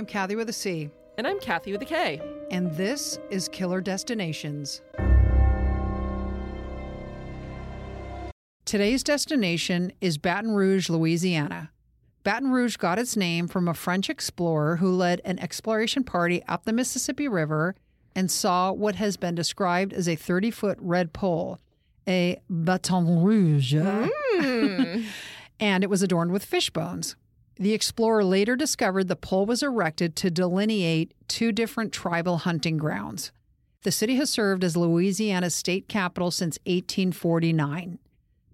I'm Kathy with a C, And I'm Kathy with a K. and this is Killer Destinations. Today's destination is Baton Rouge, Louisiana. Baton Rouge got its name from a French explorer who led an exploration party up the Mississippi River and saw what has been described as a 30 foot red pole, a baton rouge. Hmm. and it was adorned with fish bones. The explorer later discovered the pole was erected to delineate two different tribal hunting grounds. The city has served as Louisiana's state capital since 1849.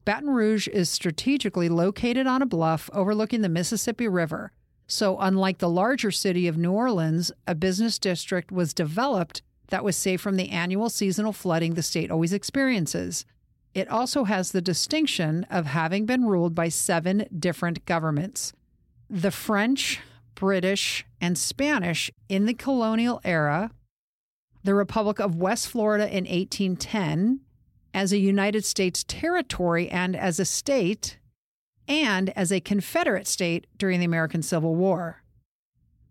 Baton Rouge is strategically located on a bluff overlooking the Mississippi River. So, unlike the larger city of New Orleans, a business district was developed that was safe from the annual seasonal flooding the state always experiences. It also has the distinction of having been ruled by seven different governments the French, British, and Spanish in the colonial era, the Republic of West Florida in 1810, as a United States territory and as a state, and as a Confederate state during the American Civil War.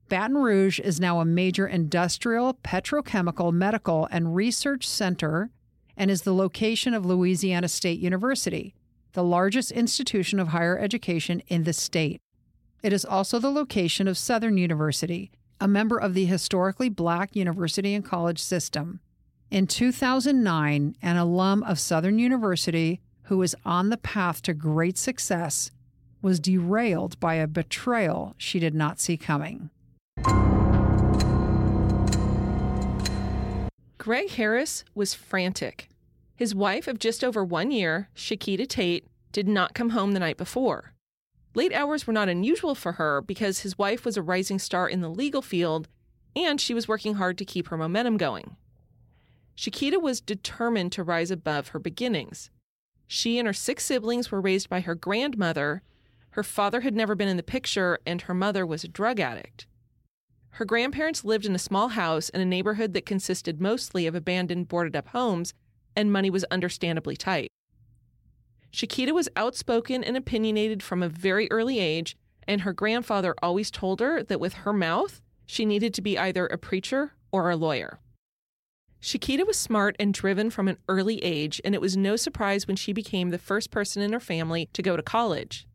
Baton Rouge is now a major industrial, petrochemical, medical, and research center and is the location of Louisiana State University, the largest institution of higher education in the state. It is also the location of Southern University, a member of the historically black university and college system. In 2009, an alum of Southern University who was on the path to great success was derailed by a betrayal she did not see coming. Greg Harris was frantic. His wife of just over one year, Chiquita Tate, did not come home the night before. Late hours were not unusual for her because his wife was a rising star in the legal field and she was working hard to keep her momentum going. Chiquita was determined to rise above her beginnings. She and her six siblings were raised by her grandmother. Her father had never been in the picture, and her mother was a drug addict. Her grandparents lived in a small house in a neighborhood that consisted mostly of abandoned, boarded up homes, and money was understandably tight. Chiquita was outspoken and opinionated from a very early age, and her grandfather always told her that with her mouth, she needed to be either a preacher or a lawyer. Chiquita was smart and driven from an early age, and it was no surprise when she became the first person in her family to go to college.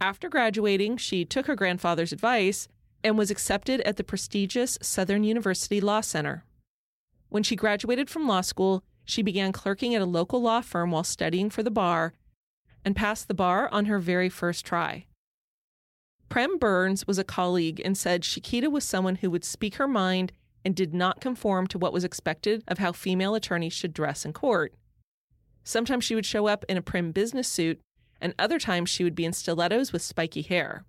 After graduating, she took her grandfather's advice and was accepted at the prestigious Southern University Law Center. When she graduated from law school, she began clerking at a local law firm while studying for the bar and passed the bar on her very first try. Prem Burns was a colleague and said Chiquita was someone who would speak her mind and did not conform to what was expected of how female attorneys should dress in court. Sometimes she would show up in a prim business suit, and other times she would be in stilettos with spiky hair.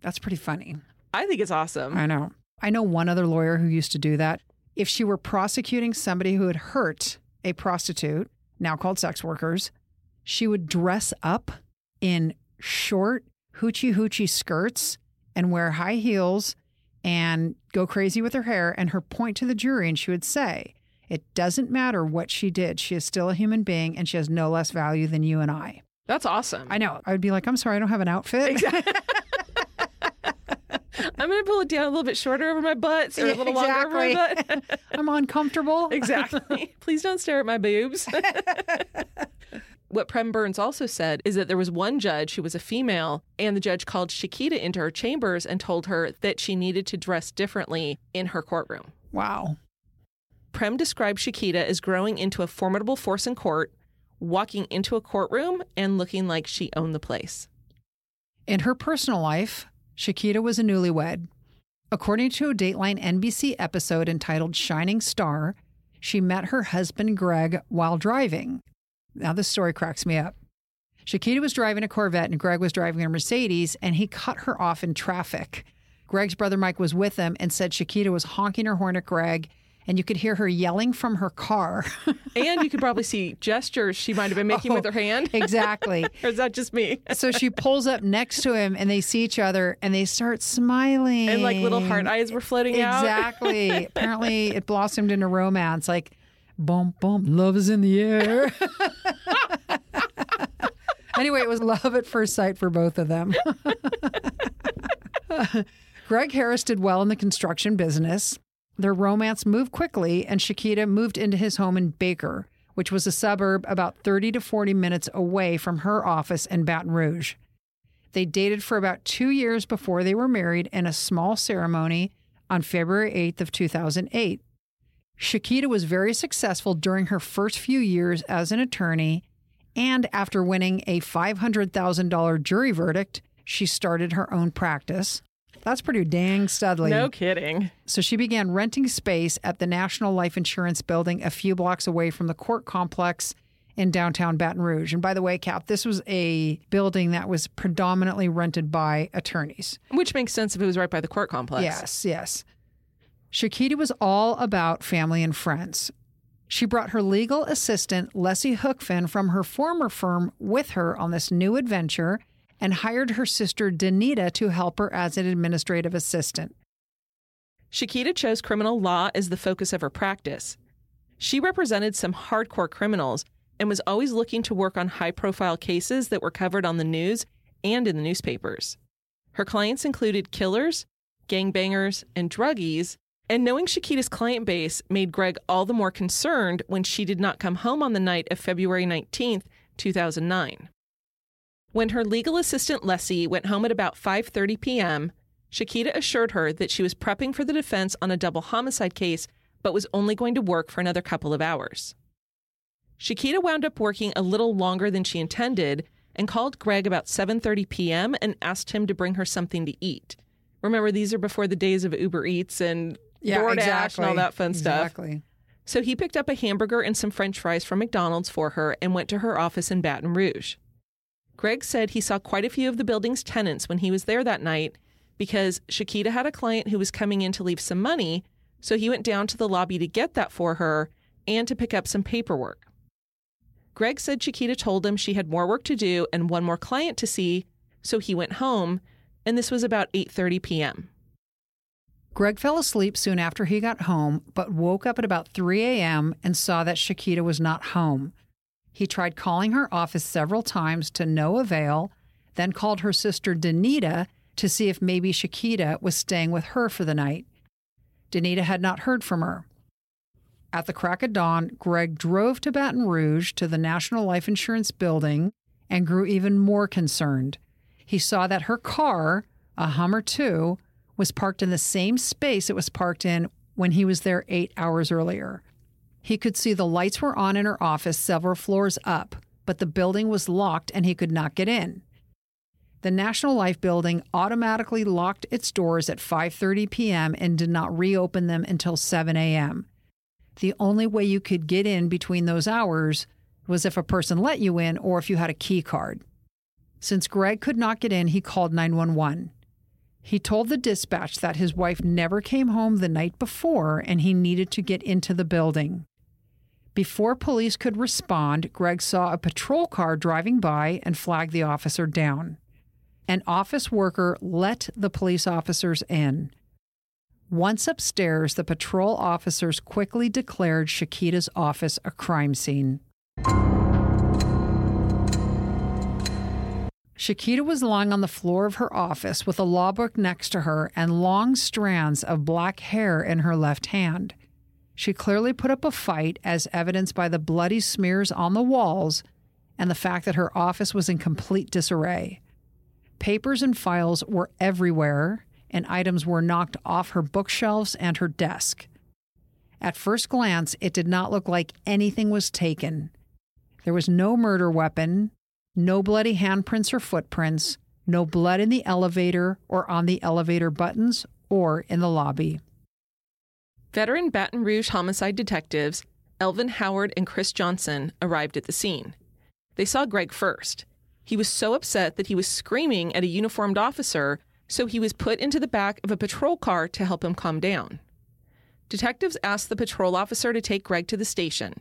That's pretty funny. I think it's awesome. I know. I know one other lawyer who used to do that. If she were prosecuting somebody who had hurt a prostitute, now called sex workers, she would dress up in short, hoochie hoochie skirts and wear high heels and go crazy with her hair and her point to the jury and she would say, It doesn't matter what she did. She is still a human being and she has no less value than you and I. That's awesome. I know. I would be like, I'm sorry, I don't have an outfit. exactly. I'm going to pull it down a little bit shorter over my butt or a little longer over my butt. I'm uncomfortable. exactly. Please don't stare at my boobs. What Prem Burns also said is that there was one judge who was a female, and the judge called Chiquita into her chambers and told her that she needed to dress differently in her courtroom. Wow. Prem described Chiquita as growing into a formidable force in court, walking into a courtroom, and looking like she owned the place. In her personal life, Chiquita was a newlywed. According to a Dateline NBC episode entitled Shining Star, she met her husband Greg while driving. Now, this story cracks me up. Chiquita was driving a Corvette and Greg was driving a Mercedes, and he cut her off in traffic. Greg's brother Mike was with him and said Chiquita was honking her horn at Greg, and you could hear her yelling from her car. and you could probably see gestures she might have been making Oh, with her hand. exactly. or is that just me? so she pulls up next to him, and they see each other, and they start smiling. and like little heart eyes were floating out. Exactly. Apparently, it blossomed into romance. Like, boom, boom, love is in the air. anyway, it was love at first sight for both of them. Greg Harris did well in the construction business. Their romance moved quickly, and Chiquita moved into his home in Baker, which was a suburb about 30 to 40 minutes away from her office in Baton Rouge. They dated for about two years before they were married in a small ceremony on February 8th of 2008. Chiquita was very successful during her first few years as an attorney, and after winning a $500,000 jury verdict, she started her own practice. That's pretty dang studly. No kidding. So she began renting space at the National Life Insurance Building a few blocks away from the court complex in downtown Baton Rouge. And by the way, Cap, this was a building that was predominantly rented by attorneys. Which makes sense if it was right by the court complex. Yes, yes. Chiquita was all about family and friends. She brought her legal assistant, Leslie Hookfin, from her former firm with her on this new adventure and hired her sister, Danita, to help her as an administrative assistant. Chiquita chose criminal law as the focus of her practice. She represented some hardcore criminals and was always looking to work on high profile cases that were covered on the news and in the newspapers. Her clients included killers, gangbangers, and druggies, and knowing Chiquita's client base made Greg all the more concerned when she did not come home on the night of February 19th, 2009. When her legal assistant Leslie went home at about 5:30 p.m., Chiquita assured her that she was prepping for the defense on a double homicide case but was only going to work for another couple of hours. Chiquita wound up working a little longer than she intended and called Greg about 7:30 p.m. and asked him to bring her something to eat. Remember these are before the days of Uber Eats and DoorDash and all that fun stuff. Exactly. So he picked up a hamburger and some french fries from McDonald's for her and went to her office in Baton Rouge. Greg said he saw quite a few of the building's tenants when he was there that night because Chiquita had a client who was coming in to leave some money, so he went down to the lobby to get that for her and to pick up some paperwork. Greg said Chiquita told him she had more work to do and one more client to see, so he went home, and this was about 8:30 p.m. Greg fell asleep soon after he got home, but woke up at about 3 a.m. and saw that Chiquita was not home. He tried calling her office several times to no avail, then called her sister Danita to see if maybe Chiquita was staying with her for the night. Danita had not heard from her. At the crack of dawn, Greg drove to Baton Rouge to the National Life Insurance building and grew even more concerned. He saw that her car, a Hummer 2, was parked in the same space it was parked in when he was there eight hours earlier. He could see the lights were on in her office several floors up, but the building was locked and he could not get in. The National Life building automatically locked its doors at 5:30 p.m. and did not reopen them until 7 a.m. The only way you could get in between those hours was if a person let you in or if you had a key card. Since Greg could not get in, he called 911. He told the dispatch that his wife never came home the night before and he needed to get into the building. Before police could respond, Greg saw a patrol car driving by and flagged the officer down. An office worker let the police officers in. Once upstairs, the patrol officers quickly declared Chiquita's office a crime scene. Chiquita was lying on the floor of her office with a law book next to her and long strands of black hair in her left hand. She clearly put up a fight, as evidenced by the bloody smears on the walls and the fact that her office was in complete disarray. Papers and files were everywhere, and items were knocked off her bookshelves and her desk. At first glance, it did not look like anything was taken. There was no murder weapon, no bloody handprints or footprints, no blood in the elevator or on the elevator buttons or in the lobby. Veteran Baton Rouge homicide detectives Elvin Howard and Chris Johnson arrived at the scene. They saw Greg first. He was so upset that he was screaming at a uniformed officer, so he was put into the back of a patrol car to help him calm down. Detectives asked the patrol officer to take Greg to the station.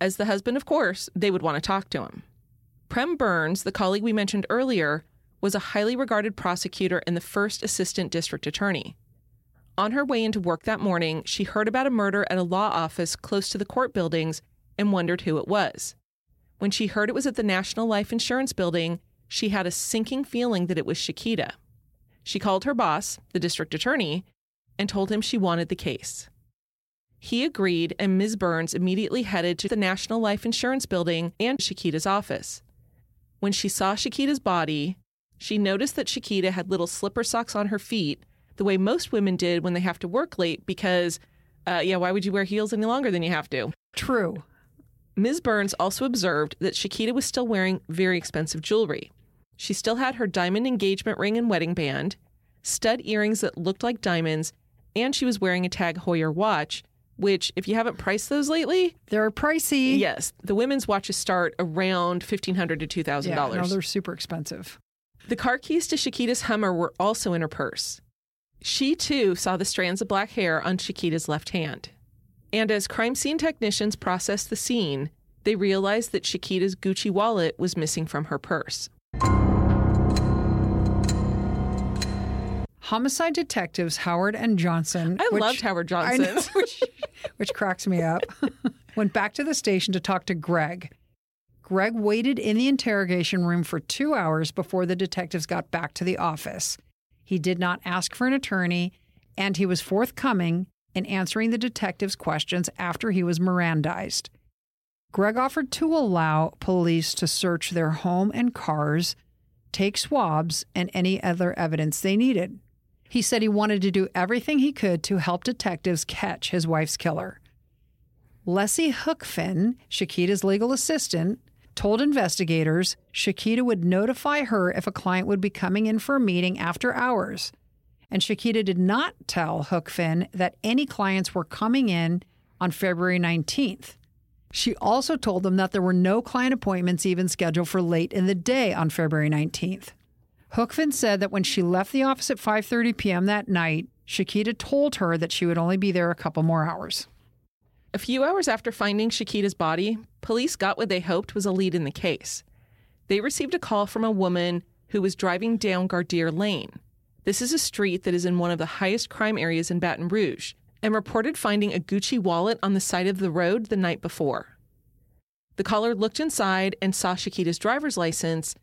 As the husband, of course, they would want to talk to him. Prem Burns, the colleague we mentioned earlier, was a highly regarded prosecutor and the first assistant district attorney. On her way into work that morning, she heard about a murder at a law office close to the court buildings and wondered who it was. When she heard it was at the National Life Insurance Building, she had a sinking feeling that it was Chiquita. She called her boss, the district attorney, and told him she wanted the case. He agreed, and Ms. Burns immediately headed to the National Life Insurance Building and Chiquita's office. When she saw Chiquita's body, she noticed that Chiquita had little slipper socks on her feet, the way most women did when they have to work late because, uh, yeah, why would you wear heels any longer than you have to? True. Ms. Burns also observed that Chiquita was still wearing very expensive jewelry. She still had her diamond engagement ring and wedding band, stud earrings that looked like diamonds, and she was wearing a Tag Heuer watch, which, if you haven't priced those lately, They're pricey. yes, the women's watches start around 1,500 to $2,000. Yeah, no, they're super expensive. The car keys to Chiquita's Hummer were also in her purse. She too saw the strands of black hair on Chiquita's left hand. And as crime scene technicians processed the scene, they realized that Chiquita's Gucci wallet was missing from her purse. Homicide detectives Howard and Johnson. I which- loved Howard Johnson. know, which, which cracks me up. Went back to the station to talk to Greg. Greg waited in the interrogation room for two hours before the detectives got back to the office. He did not ask for an attorney, and he was forthcoming in answering the detectives' questions after he was Mirandized. Greg offered to allow police to search their home and cars, take swabs, and any other evidence they needed. He said he wanted to do everything he could to help detectives catch his wife's killer. Leslie Hookfin, Chiquita's legal assistant, told investigators Chiquita would notify her if a client would be coming in for a meeting after hours. And Chiquita did not tell Hookfin that any clients were coming in on February 19th. She also told them that there were no client appointments even scheduled for late in the day on February 19th. Hookfin said that when she left the office at 5:30 p.m. that night, Chiquita told her that she would only be there a couple more hours. A few hours after finding Chiquita's body, police got what they hoped was a lead in the case. They received a call from a woman who was driving down Gardere Lane. This is a street that is in one of the highest crime areas in Baton Rouge, and reported finding a Gucci wallet on the side of the road the night before. The caller looked inside and saw Chiquita's driver's license,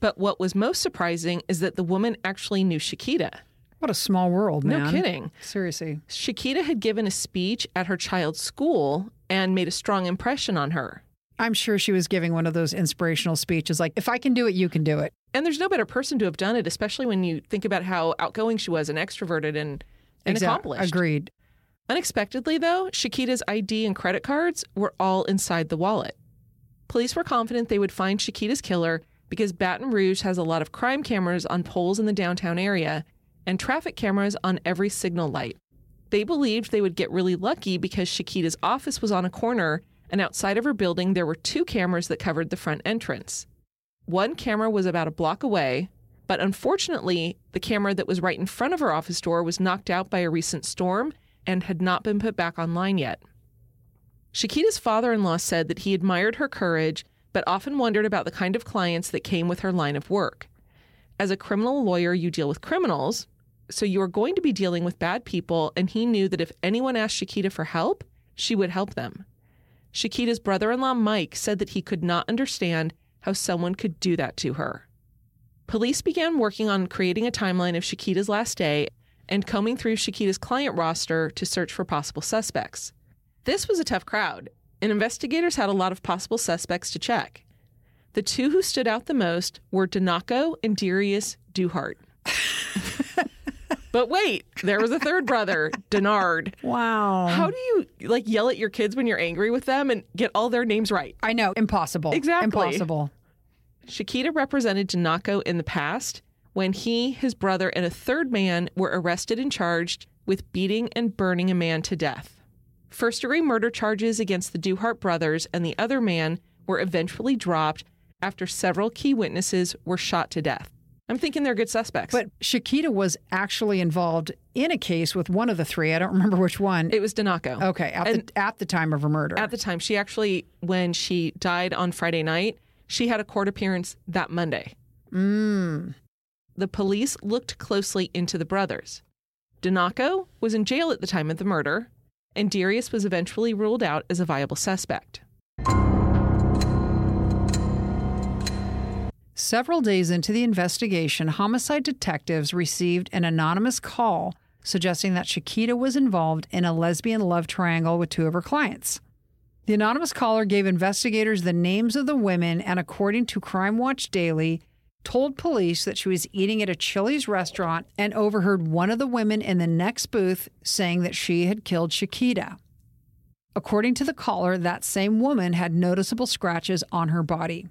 but what was most surprising is that the woman actually knew Chiquita. What a small world, man. No kidding. Seriously. Chiquita had given a speech at her child's school and made a strong impression on her. I'm sure she was giving one of those inspirational speeches like, if I can do it, you can do it. And there's no better person to have done it, especially when you think about how outgoing she was and extroverted and, and accomplished. Agreed. Unexpectedly, though, Chiquita's ID and credit cards were all inside the wallet. Police were confident they would find Chiquita's killer because Baton Rouge has a lot of crime cameras on poles in the downtown area and traffic cameras on every signal light. They believed they would get really lucky because Chiquita's office was on a corner, and outside of her building, there were two cameras that covered the front entrance. One camera was about a block away, but unfortunately, the camera that was right in front of her office door was knocked out by a recent storm and had not been put back online yet. Chiquita's father in law said that he admired her courage, but often wondered about the kind of clients that came with her line of work. As a criminal lawyer, you deal with criminals, so you are going to be dealing with bad people, and he knew that if anyone asked Chiquita for help, she would help them. Chiquita's brother in law, Mike, said that he could not understand how someone could do that to her. Police began working on creating a timeline of Chiquita's last day and combing through Chiquita's client roster to search for possible suspects. This was a tough crowd, and investigators had a lot of possible suspects to check. The two who stood out the most were Donaco and Darius Duhart. but wait, there was a third brother, Denard. Wow. How do you like yell at your kids when you're angry with them and get all their names right? I know. Impossible. Exactly. Impossible. Chiquita represented Donaco in the past when he, his brother, and a third man were arrested and charged with beating and burning a man to death. First degree murder charges against the Duhart brothers and the other man were eventually dropped after several key witnesses were shot to death. I'm thinking they're good suspects. But Chiquita was actually involved in a case with one of the three. I don't remember which one. it was Donaco. okay, at the, at the time of her murder. At the time, she actually, when she died on Friday night, she had a court appearance that Monday. mm. The police looked closely into the brothers. Donaco was in jail at the time of the murder, and Darius was eventually ruled out as a viable suspect. Several days into the investigation, homicide detectives received an anonymous call suggesting that Chiquita was involved in a lesbian love triangle with two of her clients. The anonymous caller gave investigators the names of the women and, according to Crime Watch Daily, told police that she was eating at a Chili's restaurant and overheard one of the women in the next booth saying that she had killed Chiquita. According to the caller, that same woman had noticeable scratches on her body.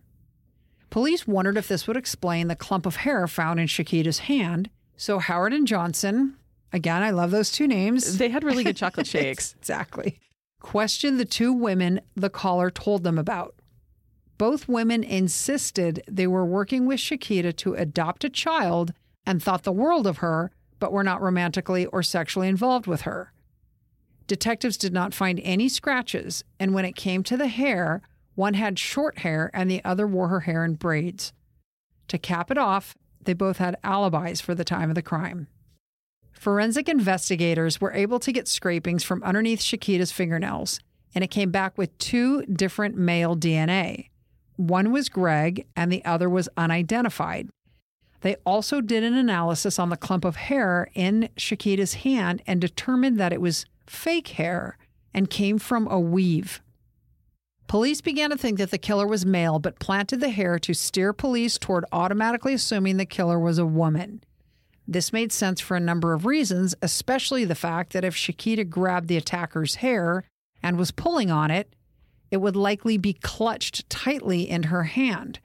Police wondered if this would explain the clump of hair found in Chiquita's hand. So Howard and Johnson, again, I love those two names. They had really good chocolate shakes. exactly. Questioned the two women the caller told them about. Both women insisted they were working with Chiquita to adopt a child and thought the world of her, but were not romantically or sexually involved with her. Detectives did not find any scratches, and when it came to the hair, one had short hair and the other wore her hair in braids. To cap it off, they both had alibis for the time of the crime. Forensic investigators were able to get scrapings from underneath Chiquita's fingernails, and it came back with two different male DNA. One was Greg, and the other was unidentified. They also did an analysis on the clump of hair in Chiquita's hand and determined that it was fake hair and came from a weave. Police began to think that the killer was male, but planted the hair to steer police toward automatically assuming the killer was a woman. This made sense for a number of reasons, especially the fact that if Chiquita grabbed the attacker's hair and was pulling on it, it would likely be clutched tightly in her hand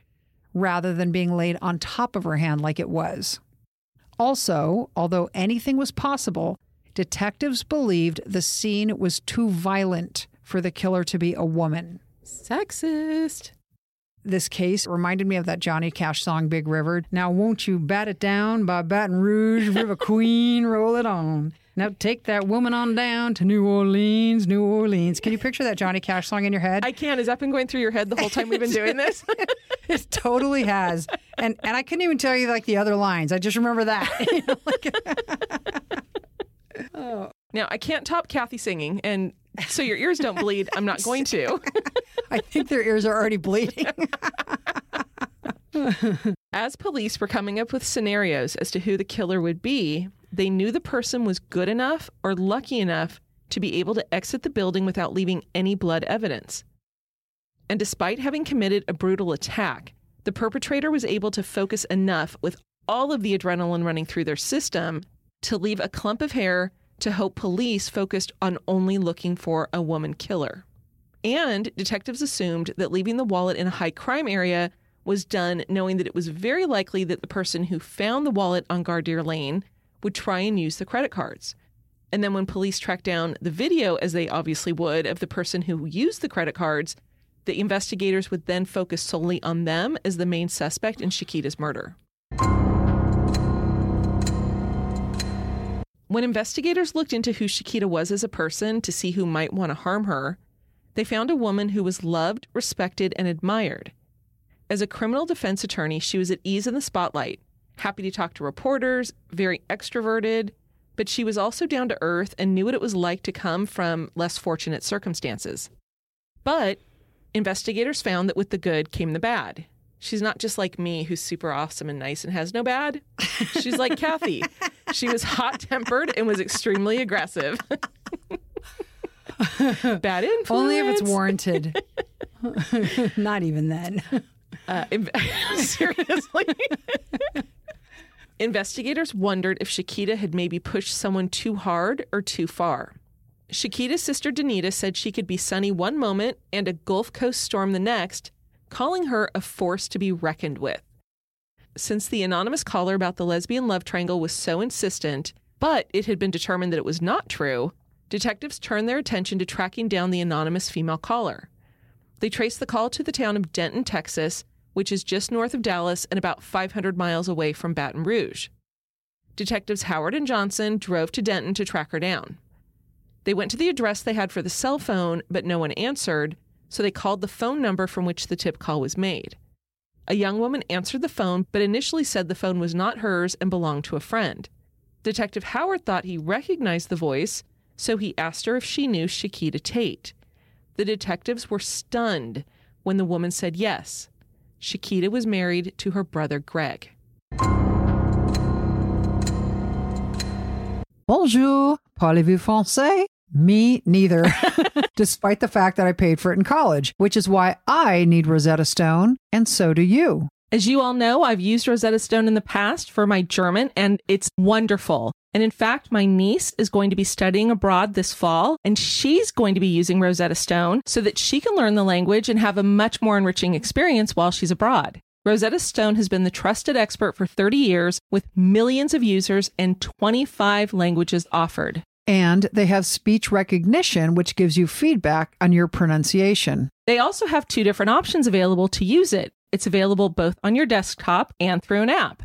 rather than being laid on top of her hand like it was. Also, although anything was possible, detectives believed the scene was too violent for the killer to be a woman. Sexist. This case reminded me of that Johnny Cash song, Big River. Now, won't you bat it down by Baton Rouge, River Queen, roll it on. Now, take that woman on down to New Orleans, New Orleans. Can you picture that Johnny Cash song in your head? I can. Has that been going through your head the whole time we've been doing this? it totally has. And and I couldn't even tell you like the other lines. I just remember that. You know, like- oh. now, I can't top Kathy singing, and so your ears don't bleed. I'm not going to. I think their ears are already bleeding. As police were coming up with scenarios as to who the killer would be, they knew the person was good enough or lucky enough to be able to exit the building without leaving any blood evidence. And despite having committed a brutal attack, the perpetrator was able to focus enough with all of the adrenaline running through their system to leave a clump of hair to hope police focused on only looking for a woman killer. And detectives assumed that leaving the wallet in a high crime area was done knowing that it was very likely that the person who found the wallet on Gardere Lane would try and use the credit cards. And then when police tracked down the video, as they obviously would, of the person who used the credit cards, the investigators would then focus solely on them as the main suspect in Chiquita's murder. When investigators looked into who Chiquita was as a person to see who might want to harm her, they found a woman who was loved, respected, and admired. As a criminal defense attorney, she was at ease in the spotlight, happy to talk to reporters, very extroverted, but she was also down to earth and knew what it was like to come from less fortunate circumstances. But investigators found that with the good came the bad. She's not just like me, who's super awesome and nice and has no bad. She's like Kathy. She was hot tempered and was extremely aggressive. bad influence. Only if it's warranted. Not even then. Uh, seriously. Investigators wondered if Chiquita had maybe pushed someone too hard or too far. Chiquita's sister Danita said she could be sunny one moment and a Gulf Coast storm the next, calling her a force to be reckoned with. Since the anonymous caller about the lesbian love triangle was so insistent, but it had been determined that it was not true, detectives turned their attention to tracking down the anonymous female caller. They traced the call to the town of Denton, Texas, which is just north of Dallas and about 500 miles away from Baton Rouge. Detectives Howard and Johnson drove to Denton to track her down. They went to the address they had for the cell phone, but no one answered, so they called the phone number from which the tip call was made. A young woman answered the phone, but initially said the phone was not hers and belonged to a friend. Detective Howard thought he recognized the voice, so he asked her if she knew Chiquita Tate. The detectives were stunned when the woman said yes. Chiquita was married to her brother Greg. Bonjour, parlez-vous français? Me neither, despite the fact that I paid for it in college, which is why I need Rosetta Stone, and so do you. As you all know, I've used Rosetta Stone in the past for my German, and it's wonderful. And in fact, my niece is going to be studying abroad this fall, and she's going to be using Rosetta Stone so that she can learn the language and have a much more enriching experience while she's abroad. Rosetta Stone has been the trusted expert for 30 years with millions of users and 25 languages offered. And they have speech recognition, which gives you feedback on your pronunciation. They also have two different options available to use it. It's available both on your desktop and through an app.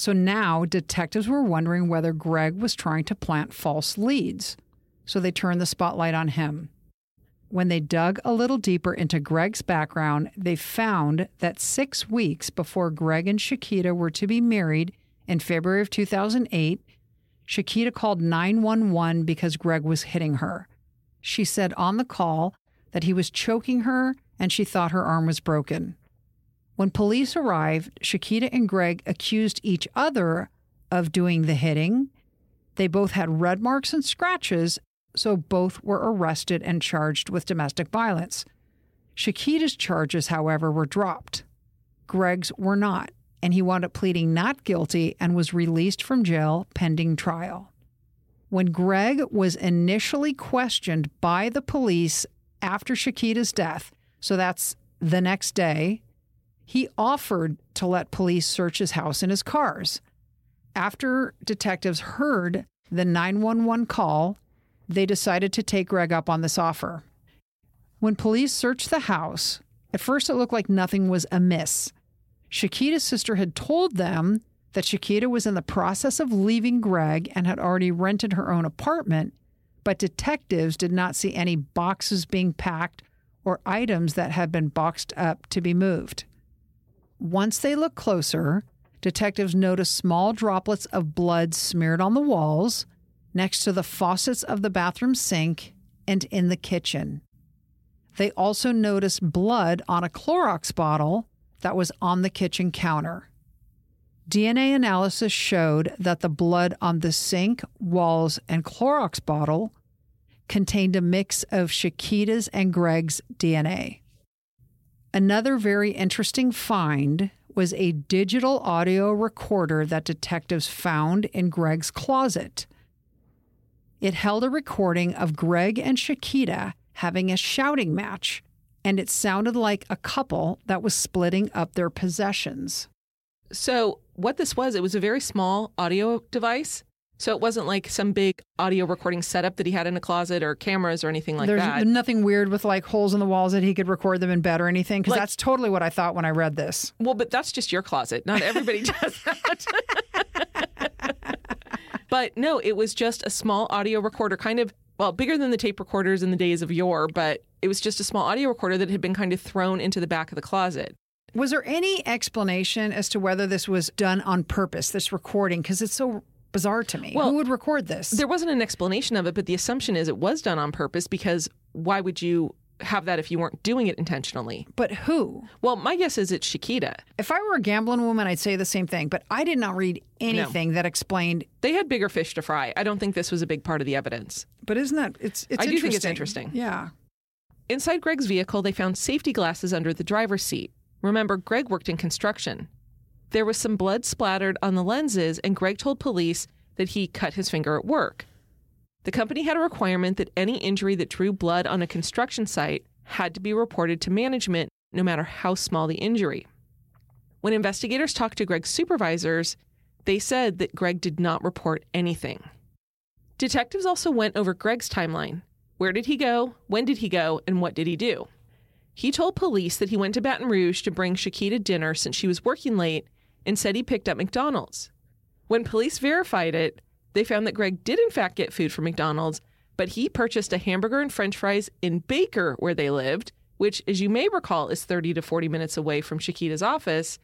So now detectives were wondering whether Greg was trying to plant false leads. So they turned the spotlight on him. When they dug a little deeper into Greg's background, they found that six weeks before Greg and Chiquita were to be married in February of 2008, Chiquita called 911 because Greg was hitting her. She said on the call that he was choking her and she thought her arm was broken. When police arrived, Chiquita and Greg accused each other of doing the hitting. They both had red marks and scratches, so both were arrested and charged with domestic violence. Chiquita's charges, however, were dropped. Greg's were not, and he wound up pleading not guilty and was released from jail pending trial. When Greg was initially questioned by the police after Chiquita's death, so that's the next day, he offered to let police search his house and his cars. After detectives heard the 911 call, they decided to take Greg up on this offer. When police searched the house, at first it looked like nothing was amiss. Chiquita's sister had told them that Chiquita was in the process of leaving Greg and had already rented her own apartment, but detectives did not see any boxes being packed or items that had been boxed up to be moved. Once they looked closer, detectives noticed small droplets of blood smeared on the walls, next to the faucets of the bathroom sink, and in the kitchen. They also noticed blood on a Clorox bottle that was on the kitchen counter. DNA analysis showed that the blood on the sink, walls, and Clorox bottle contained a mix of Chiquita's and Greg's DNA. Another very interesting find was a digital audio recorder that detectives found in Greg's closet. It held a recording of Greg and Chiquita having a shouting match, and it sounded like a couple that was splitting up their possessions. So, what this was, it was a very small audio device so it wasn't like some big audio recording setup that he had in a closet or cameras or anything like There's that. There's nothing weird with like holes in the walls that he could record them in bed or anything because Like- that's totally what I thought when I read this. Well, but that's just your closet. Not everybody does that. but no, it was just a small audio recorder, kind of, well, bigger than the tape recorders in the days of yore, but it was just a small audio recorder that had been kind of thrown into the back of the closet. Was there any explanation as to whether this was done on purpose, this recording? Because it's so bizarre to me. Well, Who would record this? There wasn't an explanation of it, but the assumption is it was done on purpose because why would you have that if you weren't doing it intentionally? but who? Well, my guess is it's Chiquita. If I were a gambling woman, I'd say the same thing. But I did not read anything that explained. They had bigger fish to fry. I don't think this was a big part of the evidence. But isn't that it's? it's I do think it's interesting. Yeah. Inside Greg's vehicle, they found safety glasses under the driver's seat. Remember, Greg worked in construction. There was some blood splattered on the lenses, and Greg told police that he cut his finger at work. The company had a requirement that any injury that drew blood on a construction site had to be reported to management, no matter how small the injury. When investigators talked to Greg's supervisors, they said that Greg did not report anything. Detectives also went over Greg's timeline. Where did he go? When did he go? And what did he do? He told police that he went to Baton Rouge to bring Chiquita dinner since she was working late and said he picked up McDonald's. When police verified it, they found that Greg did in fact get food from McDonald's, but he purchased a hamburger and french fries in Baker, where they lived, which, as you may recall, is 30 to 40 minutes away from Chiquita's office.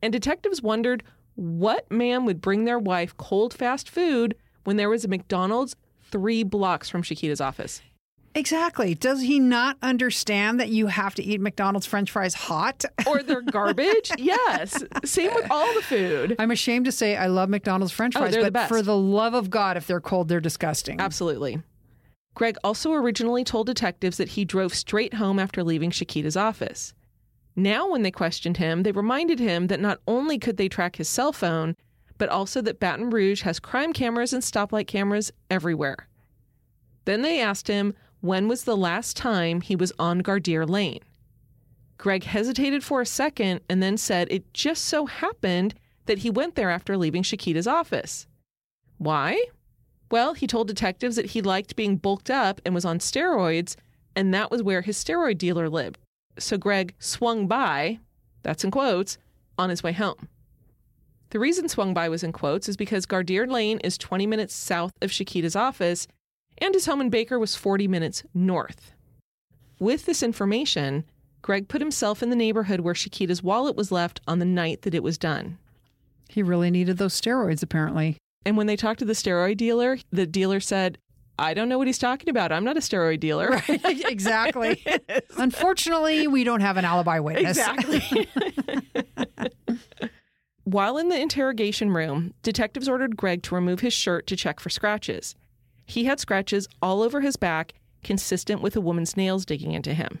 And detectives wondered what man would bring their wife cold fast food when there was a McDonald's three blocks from Chiquita's office. Exactly. Does he not understand that you have to eat McDonald's French fries hot? Or they're garbage? yes. Same with all the food. I'm ashamed to say I love McDonald's French Oh, fries, the but best. for the love of God, if they're cold, they're disgusting. Absolutely. Greg also originally told detectives that he drove straight home after leaving Chiquita's office. Now, when they questioned him, they reminded him that not only could they track his cell phone, but also that Baton Rouge has crime cameras and stoplight cameras everywhere. Then they asked him when was the last time he was on Gardere Lane. Greg hesitated for a second and then said it just so happened that he went there after leaving Chiquita's office. Why? Well, he told detectives that he liked being bulked up and was on steroids, and that was where his steroid dealer lived. So Greg swung by, that's in quotes, on his way home. The reason swung by was in quotes is because Gardere Lane is 20 minutes south of Chiquita's office, and his home in Baker was 40 minutes north. With this information, Greg put himself in the neighborhood where Chiquita's wallet was left on the night that it was done. He really needed those steroids, apparently. And when they talked to the steroid dealer, the dealer said, I don't know what he's talking about. I'm not a steroid dealer. Right, exactly. Unfortunately, we don't have an alibi witness. Exactly. While in the interrogation room, detectives ordered Greg to remove his shirt to check for scratches. He had scratches all over his back, consistent with a woman's nails digging into him.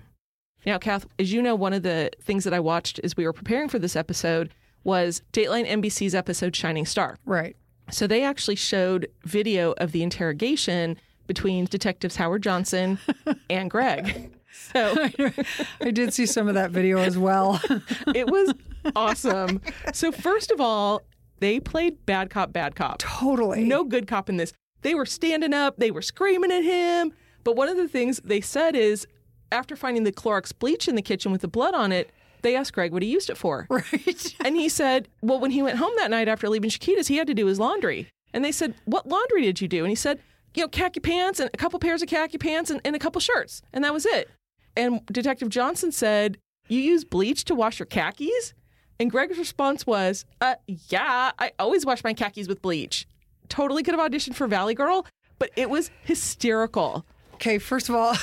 Now, Kath, as you know, one of the things that I watched as we were preparing for this episode was Dateline NBC's episode Shining Star. Right. So they actually showed video of the interrogation between detectives Howard Johnson and Greg. So I did see some of that video as well. it was awesome. So first of all, they played bad cop, bad cop. totally. No good cop in this. They were standing up, they were screaming at him. But one of the things they said is after finding the Clorox bleach in the kitchen with the blood on it, they asked Greg what he used it for. Right. And he said, Well, when he went home that night after leaving Chiquita's, he had to do his laundry. And they said, What laundry did you do? And he said, You know, khaki pants and a couple pairs of khaki pants and, and a couple shirts. And that was it. And Detective Johnson said, You use bleach to wash your khakis? And Greg's response was, uh, Yeah, I always wash my khakis with bleach. Totally could have auditioned for Valley Girl, but it was hysterical. Okay, first of all,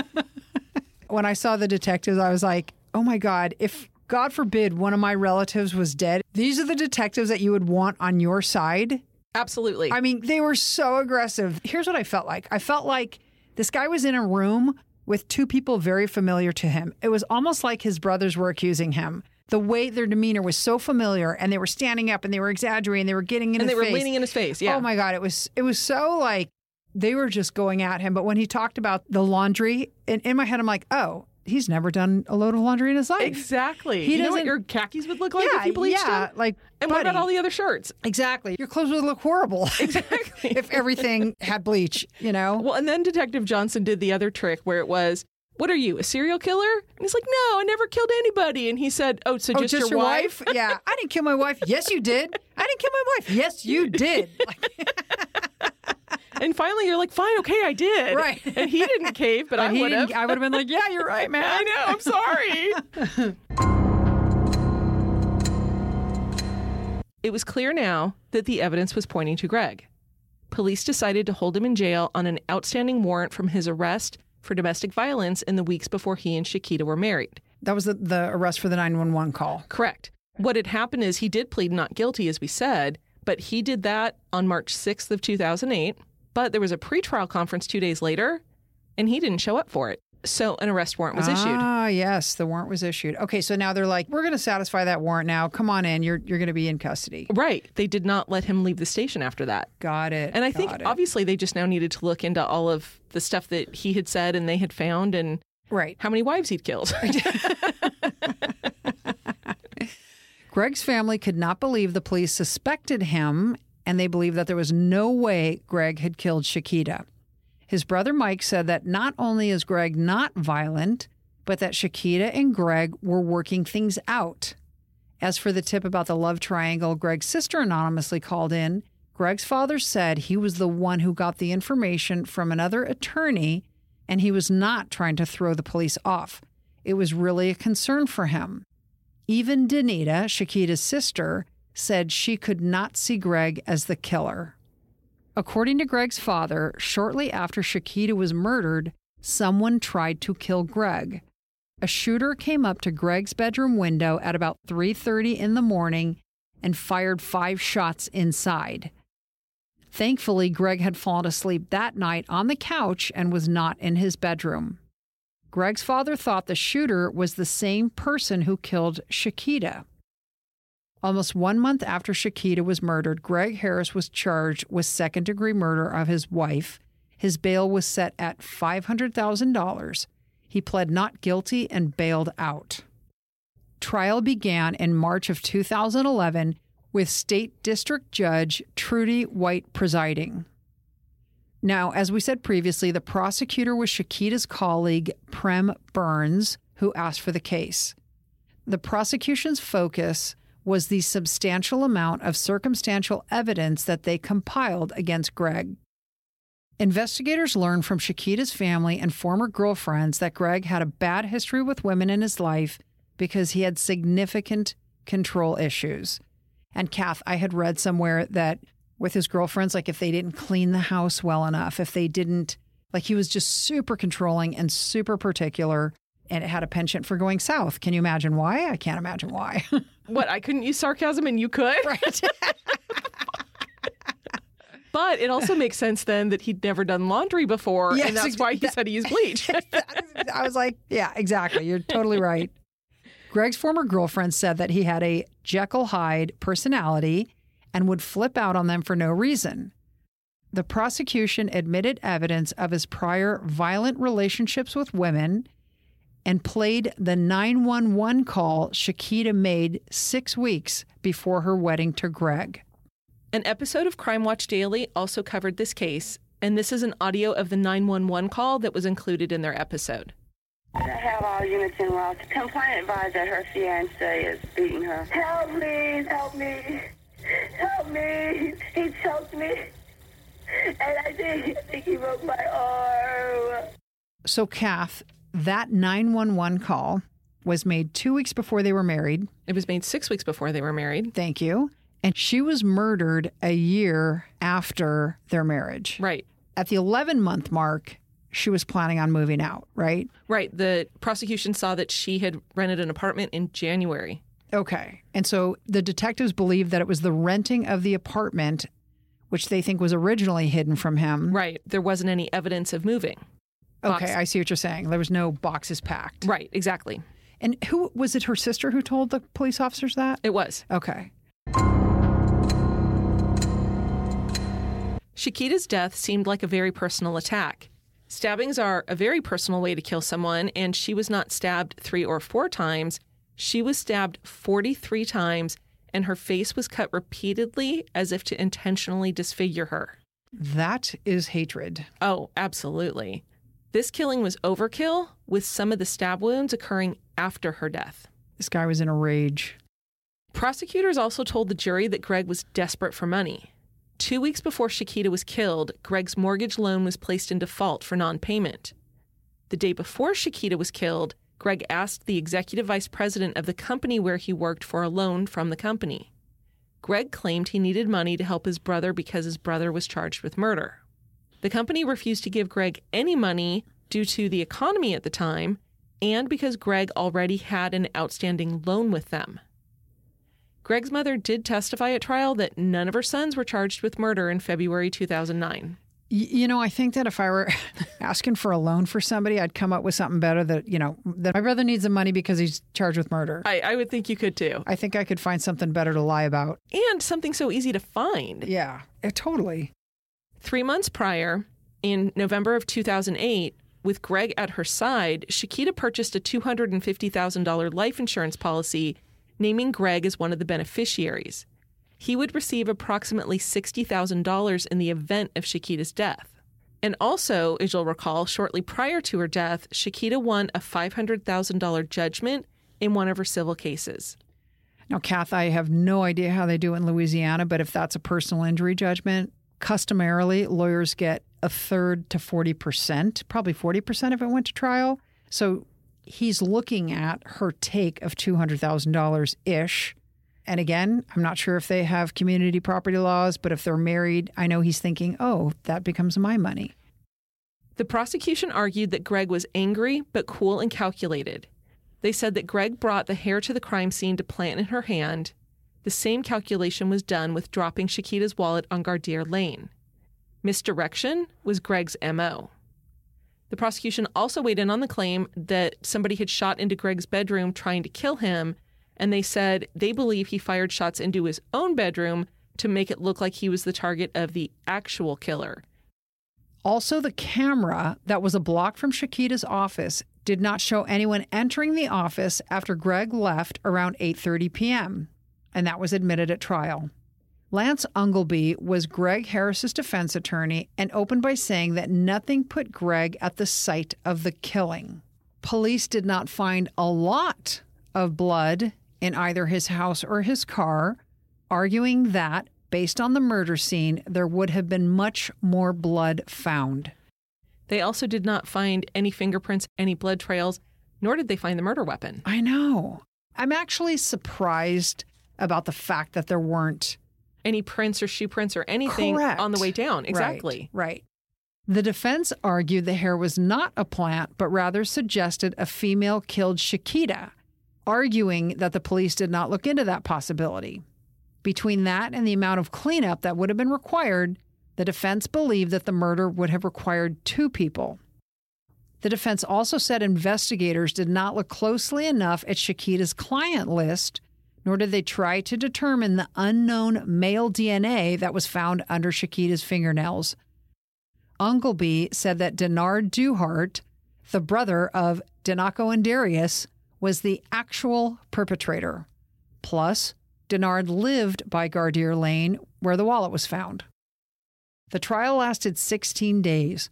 when I saw the detectives, I was like, oh my God, if God forbid one of my relatives was dead, these are the detectives that you would want on your side. Absolutely. I mean, they were so aggressive. Here's what I felt like I felt like this guy was in a room with two people very familiar to him. It was almost like his brothers were accusing him. The way their demeanor was so familiar, and they were standing up and they were exaggerating, they were getting in his face. and they were face. leaning in his face. Yeah. Oh my god, it was it was so like they were just going at him. But when he talked about the laundry, in, in my head, I'm like, oh, he's never done a load of laundry in his life. Exactly. He you know what your khakis would look like yeah, if you bleached yeah, them? like And what about all the other shirts? Exactly. Your clothes would look horrible. Exactly. if everything had bleach, you know? Well, and then Detective Johnson did the other trick where it was, "What are you, a serial killer?" And he's like, "No, I never killed anybody." And he said, "Oh, so Oh, just, your, wife?" yeah. I didn't kill my wife. Yes, you did. I didn't kill my wife. Yes, you did. And finally, you're like, "Fine, okay, I did." Right. And he didn't cave, but I would have. I would have been like, yeah, you're right, man. I know. I'm sorry. It was clear now that the evidence was pointing to Greg. Police decided to hold him in jail on an outstanding warrant from his arrest for domestic violence in the weeks before he and Chiquita were married. That was the, the arrest for the 911 call. Correct. What had happened is he did plead not guilty, as we said, but he did that on March 6th of 2008. But there was a pretrial conference two days later, and he didn't show up for it. So an arrest warrant was issued. Ah, yes, the warrant was issued. Okay, so now they're like, we're going to satisfy that warrant now. Come on in. You're you're going to be in custody. Right. They did not let him leave the station after that. Got it. And I think it. obviously they just now needed to look into all of the stuff that he had said and they had found and right. how many wives he'd killed. Greg's family could not believe the police suspected him, and they believed that there was no way Greg had killed Chiquita. His brother Mike said that not only is Greg not violent, but that Chiquita and Greg were working things out. As for the tip about the love triangle Greg's sister anonymously called in, Greg's father said he was the one who got the information from another attorney and he was not trying to throw the police off. It was really a concern for him. Even Danita, Chiquita's sister, said she could not see Greg as the killer. According to Greg's father, shortly after Chiquita was murdered, someone tried to kill Greg. A shooter came up to Greg's bedroom window at about 3:30 in the morning and fired 5 shots inside. Thankfully, Greg had fallen asleep that night on the couch and was not in his bedroom. Greg's father thought the shooter was the same person who killed Chiquita. Almost one month after Chiquita was murdered, Greg Harris was charged with second degree murder of his wife. His bail was set at $500,000. He pled not guilty and bailed out. Trial began in March of 2011 with State District Judge Trudy White presiding. Now, as we said previously, the prosecutor was Chiquita's colleague, Prem Burns, who asked for the case. The prosecution's focus was the substantial amount of circumstantial evidence that they compiled against Greg. Investigators learned from Chiquita's family and former girlfriends that Greg had a bad history with women in his life because he had significant control issues. And Kath, I had read somewhere that with his girlfriends, like if they didn't clean the house well enough, if they didn't, like he was just super controlling and super particular, and it had a penchant for going south. Can you imagine why? I can't imagine why. what, I couldn't use sarcasm and you could? right. but it also makes sense then that he'd never done laundry before, Yes, and that's why he that- said he used bleach. I was like, yeah, exactly. You're totally right. Greg's former girlfriend said that he had a Jekyll Hyde personality and would flip out on them for no reason. The prosecution admitted evidence of his prior violent relationships with women and played the 911 call Chiquita made six weeks before her wedding to Greg. An episode of Crime Watch Daily also covered this case, and this is an audio of the 911 call that was included in their episode. I have all units en route. Complaint advised that her fiance is beating her. Help me! Help me! Help me! He choked me, and I think, I think he broke my arm. So, Kath, that 911 call was made two weeks before they were married. It was made six weeks before they were married. Thank you. And she was murdered a year after their marriage. Right. At the 11 month mark, she was planning on moving out, right? Right. The prosecution saw that she had rented an apartment in January. Okay. And so the detectives believed that it was the renting of the apartment, which they think was originally hidden from him. Right. There wasn't any evidence of moving. Okay, I see what you're saying. There was no boxes packed. Right. Exactly. And who was it her sister who told the police officers that? It was. Okay. Chiquita's death seemed like a very personal attack. Stabbings are a very personal way to kill someone, and she was not stabbed three or four times. She was stabbed 43 times, and her face was cut repeatedly as if to intentionally disfigure her. That is hatred. Oh, absolutely. This killing was overkill, with some of the stab wounds occurring after her death. This guy was in a rage. Prosecutors also told the jury that Greg was desperate for money. Two weeks before Chiquita was killed, Greg's mortgage loan was placed in default for non payment. The day before Chiquita was killed, Greg asked the executive vice president of the company where he worked for a loan from the company. Greg claimed he needed money to help his brother because his brother was charged with murder. The company refused to give Greg any money due to the economy at the time and because Greg already had an outstanding loan with them. Greg's mother did testify at trial that none of her sons were charged with murder in February 2009. You know, I think that if I were asking for a loan for somebody, I'd come up with something better that, you know, that my brother needs the money because he's charged with murder. I, I would think you could too. I think I could find something better to lie about. And something so easy to find. Yeah, eh, totally. Three months prior, in November of 2008, with Greg at her side, Chiquita purchased a $250,000 life insurance policy, naming Greg as one of the beneficiaries he would receive approximately $60,000 in the event of Chiquita's death. And also, as you'll recall, shortly prior to her death, Chiquita won a $500,000 judgment in one of her civil cases. Now, Kath, I have no idea how they do it in Louisiana, but if that's a personal injury judgment, customarily lawyers get a third to 40%, probably 40% if it went to trial. So he's looking at her take of $200,000 ish and again, I'm not sure if they have community property laws, but if they're married, I know he's thinking, oh, that becomes my money. The prosecution argued that Greg was angry but cool and calculated. They said that Greg brought the hair to the crime scene to plant in her hand. The same calculation was done with dropping Chiquita's wallet on Gardere Lane. Misdirection was Greg's MO. The prosecution also weighed in on the claim that somebody had shot into Greg's bedroom trying to kill him and they said they believe he fired shots into his own bedroom to make it look like he was the target of the actual killer. Also, the camera that was a block from Chiquita's office did not show anyone entering the office after Greg left around 8:30 p.m., and that was admitted at trial. Lance Unglesby was Greg Harris's defense attorney and opened by saying that nothing put Greg at the site of the killing. Police did not find a lot of blood in either his house or his car, arguing that, based on the murder scene, there would have been much more blood found. They also did not find any fingerprints, any blood trails, nor did they find the murder weapon. I know. I'm actually surprised about the fact that there weren't any prints or shoe prints or anything Correct. on the way down. Exactly. Right, right. The defense argued the hair was not a plant, but rather suggested a female killed Chiquita, arguing that the police did not look into that possibility. Between that and the amount of cleanup that would have been required, the defense believed that the murder would have required two people. The defense also said investigators did not look closely enough at Chiquita's client list, nor did they try to determine the unknown male DNA that was found under Chiquita's fingernails. Unglesby said that Denard Duhart, the brother of Donaco and Darius, was the actual perpetrator. Plus, Denard lived by Gardere Lane, where the wallet was found. The trial lasted 16 days.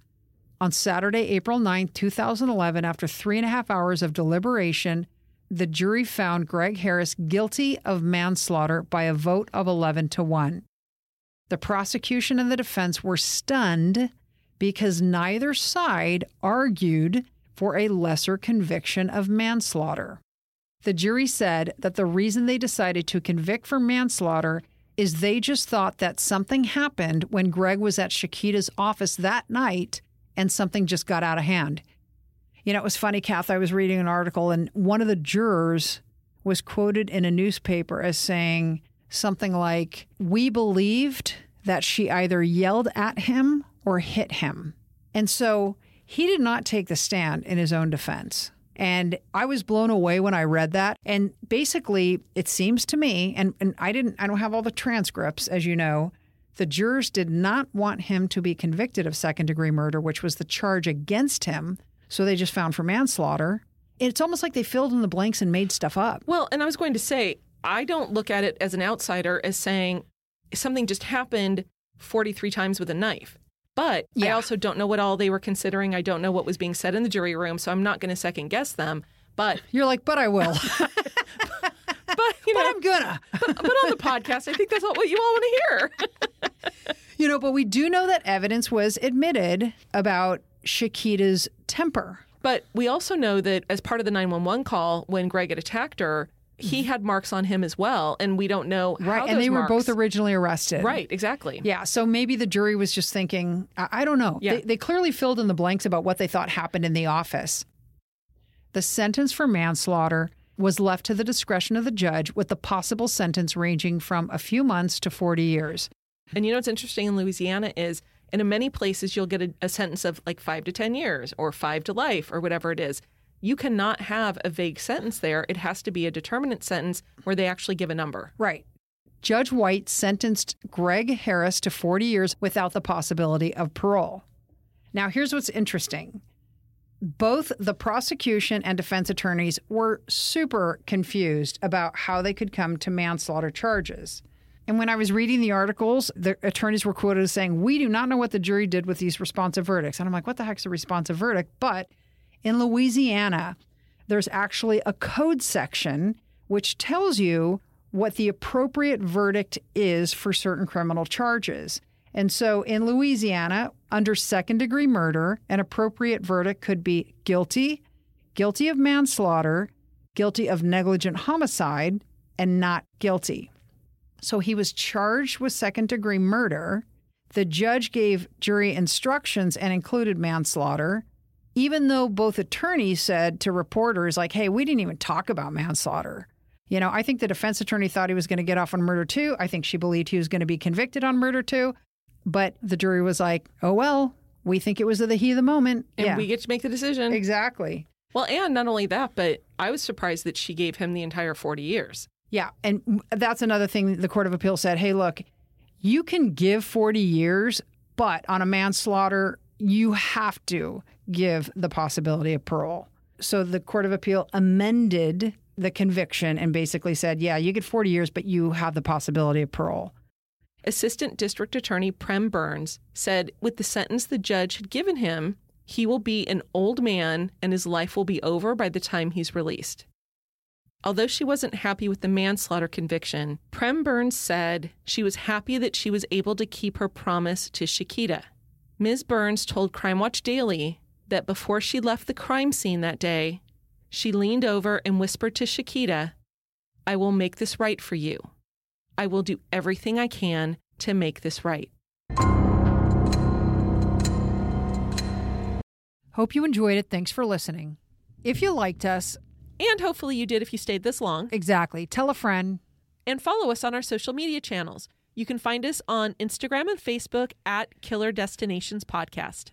On Saturday, April 9, 2011, after three and a half hours of deliberation, the jury found Greg Harris guilty of manslaughter by a vote of 11 to 1. The prosecution and the defense were stunned because neither side argued for a lesser conviction of manslaughter. The jury said that the reason they decided to convict for manslaughter is they just thought that something happened when Greg was at Chiquita's office that night and something just got out of hand. You know, it was funny, Kath. I was reading an article, and one of the jurors was quoted in a newspaper as saying something like, We believed that she either yelled at him or hit him. And so he did not take the stand in his own defense. And I was blown away when I read that. And basically, it seems to me, and, and I didn't, I don't have all the transcripts, as you know, the jurors did not want him to be convicted of second degree murder, which was the charge against him. So they just found for manslaughter. It's almost like they filled in the blanks and made stuff up. Well, and I was going to say, I don't look at it as an outsider as saying something just happened 43 times with a knife. But yeah. I also don't know what all they were considering. I don't know what was being said in the jury room, so I'm not going to second guess them. But you're like, but I will. but you know, but I'm gonna. but, but on the podcast, I think that's what you all want to hear. you know, but we do know that evidence was admitted about Chiquita's temper. But we also know that as part of the 911 call, when Greg had attacked her, he mm-hmm. had marks on him as well, and we don't know right. and they were both originally arrested. right. Exactly. Yeah. So maybe the jury was just thinking, I, I don't know. Yeah. They, they clearly filled in the blanks about what they thought happened in the office. The sentence for manslaughter was left to the discretion of the judge, with the possible sentence ranging from a few months to 40 years. And you know what's interesting in Louisiana is, and in many places you'll get a, a sentence of like five to ten years or five to life or whatever it is. You cannot have a vague sentence there. It has to be a determinate sentence where they actually give a number. Right. Judge White sentenced Greg Harris to 40 years without the possibility of parole. Now, here's what's interesting. Both the prosecution and defense attorneys were super confused about how they could come to manslaughter charges. And when I was reading the articles, the attorneys were quoted as saying, We do not know what the jury did with these responsive verdicts. And I'm like, What the heck's a responsive verdict? But in Louisiana, there's actually a code section which tells you what the appropriate verdict is for certain criminal charges. And so in Louisiana, under second degree murder, an appropriate verdict could be guilty, guilty of manslaughter, guilty of negligent homicide, and not guilty. So he was charged with second degree murder. The judge gave jury instructions and included manslaughter, even though both attorneys said to reporters, like, hey, we didn't even talk about manslaughter. You know, I think the defense attorney thought he was going to get off on murder too. I think she believed he was going to be convicted on murder too. But the jury was like, oh, well, we think it was the heat of the moment. And yeah, we get to make the decision. exactly. Well, and not only that, but I was surprised that she gave him the entire 40 years. Yeah. And that's another thing the Court of Appeal said hey, look, you can give 40 years, but on a manslaughter, you have to give the possibility of parole. So the Court of Appeal amended the conviction and basically said, yeah, you get 40 years, but you have the possibility of parole. Assistant District Attorney Prem Burns said with the sentence the judge had given him, he will be an old man and his life will be over by the time he's released. Although she wasn't happy with the manslaughter conviction, Prem Burns said she was happy that she was able to keep her promise to Chiquita. Ms. Burns told Crime Watch Daily that before she left the crime scene that day, she leaned over and whispered to Chiquita, I will make this right for you. I will do everything I can to make this right. Hope you enjoyed it. Thanks for listening. If you liked us, And hopefully you did if you stayed this long. exactly, tell a friend. And follow us on our social media channels. You can find us on Instagram and Facebook at Killer Destinations Podcast.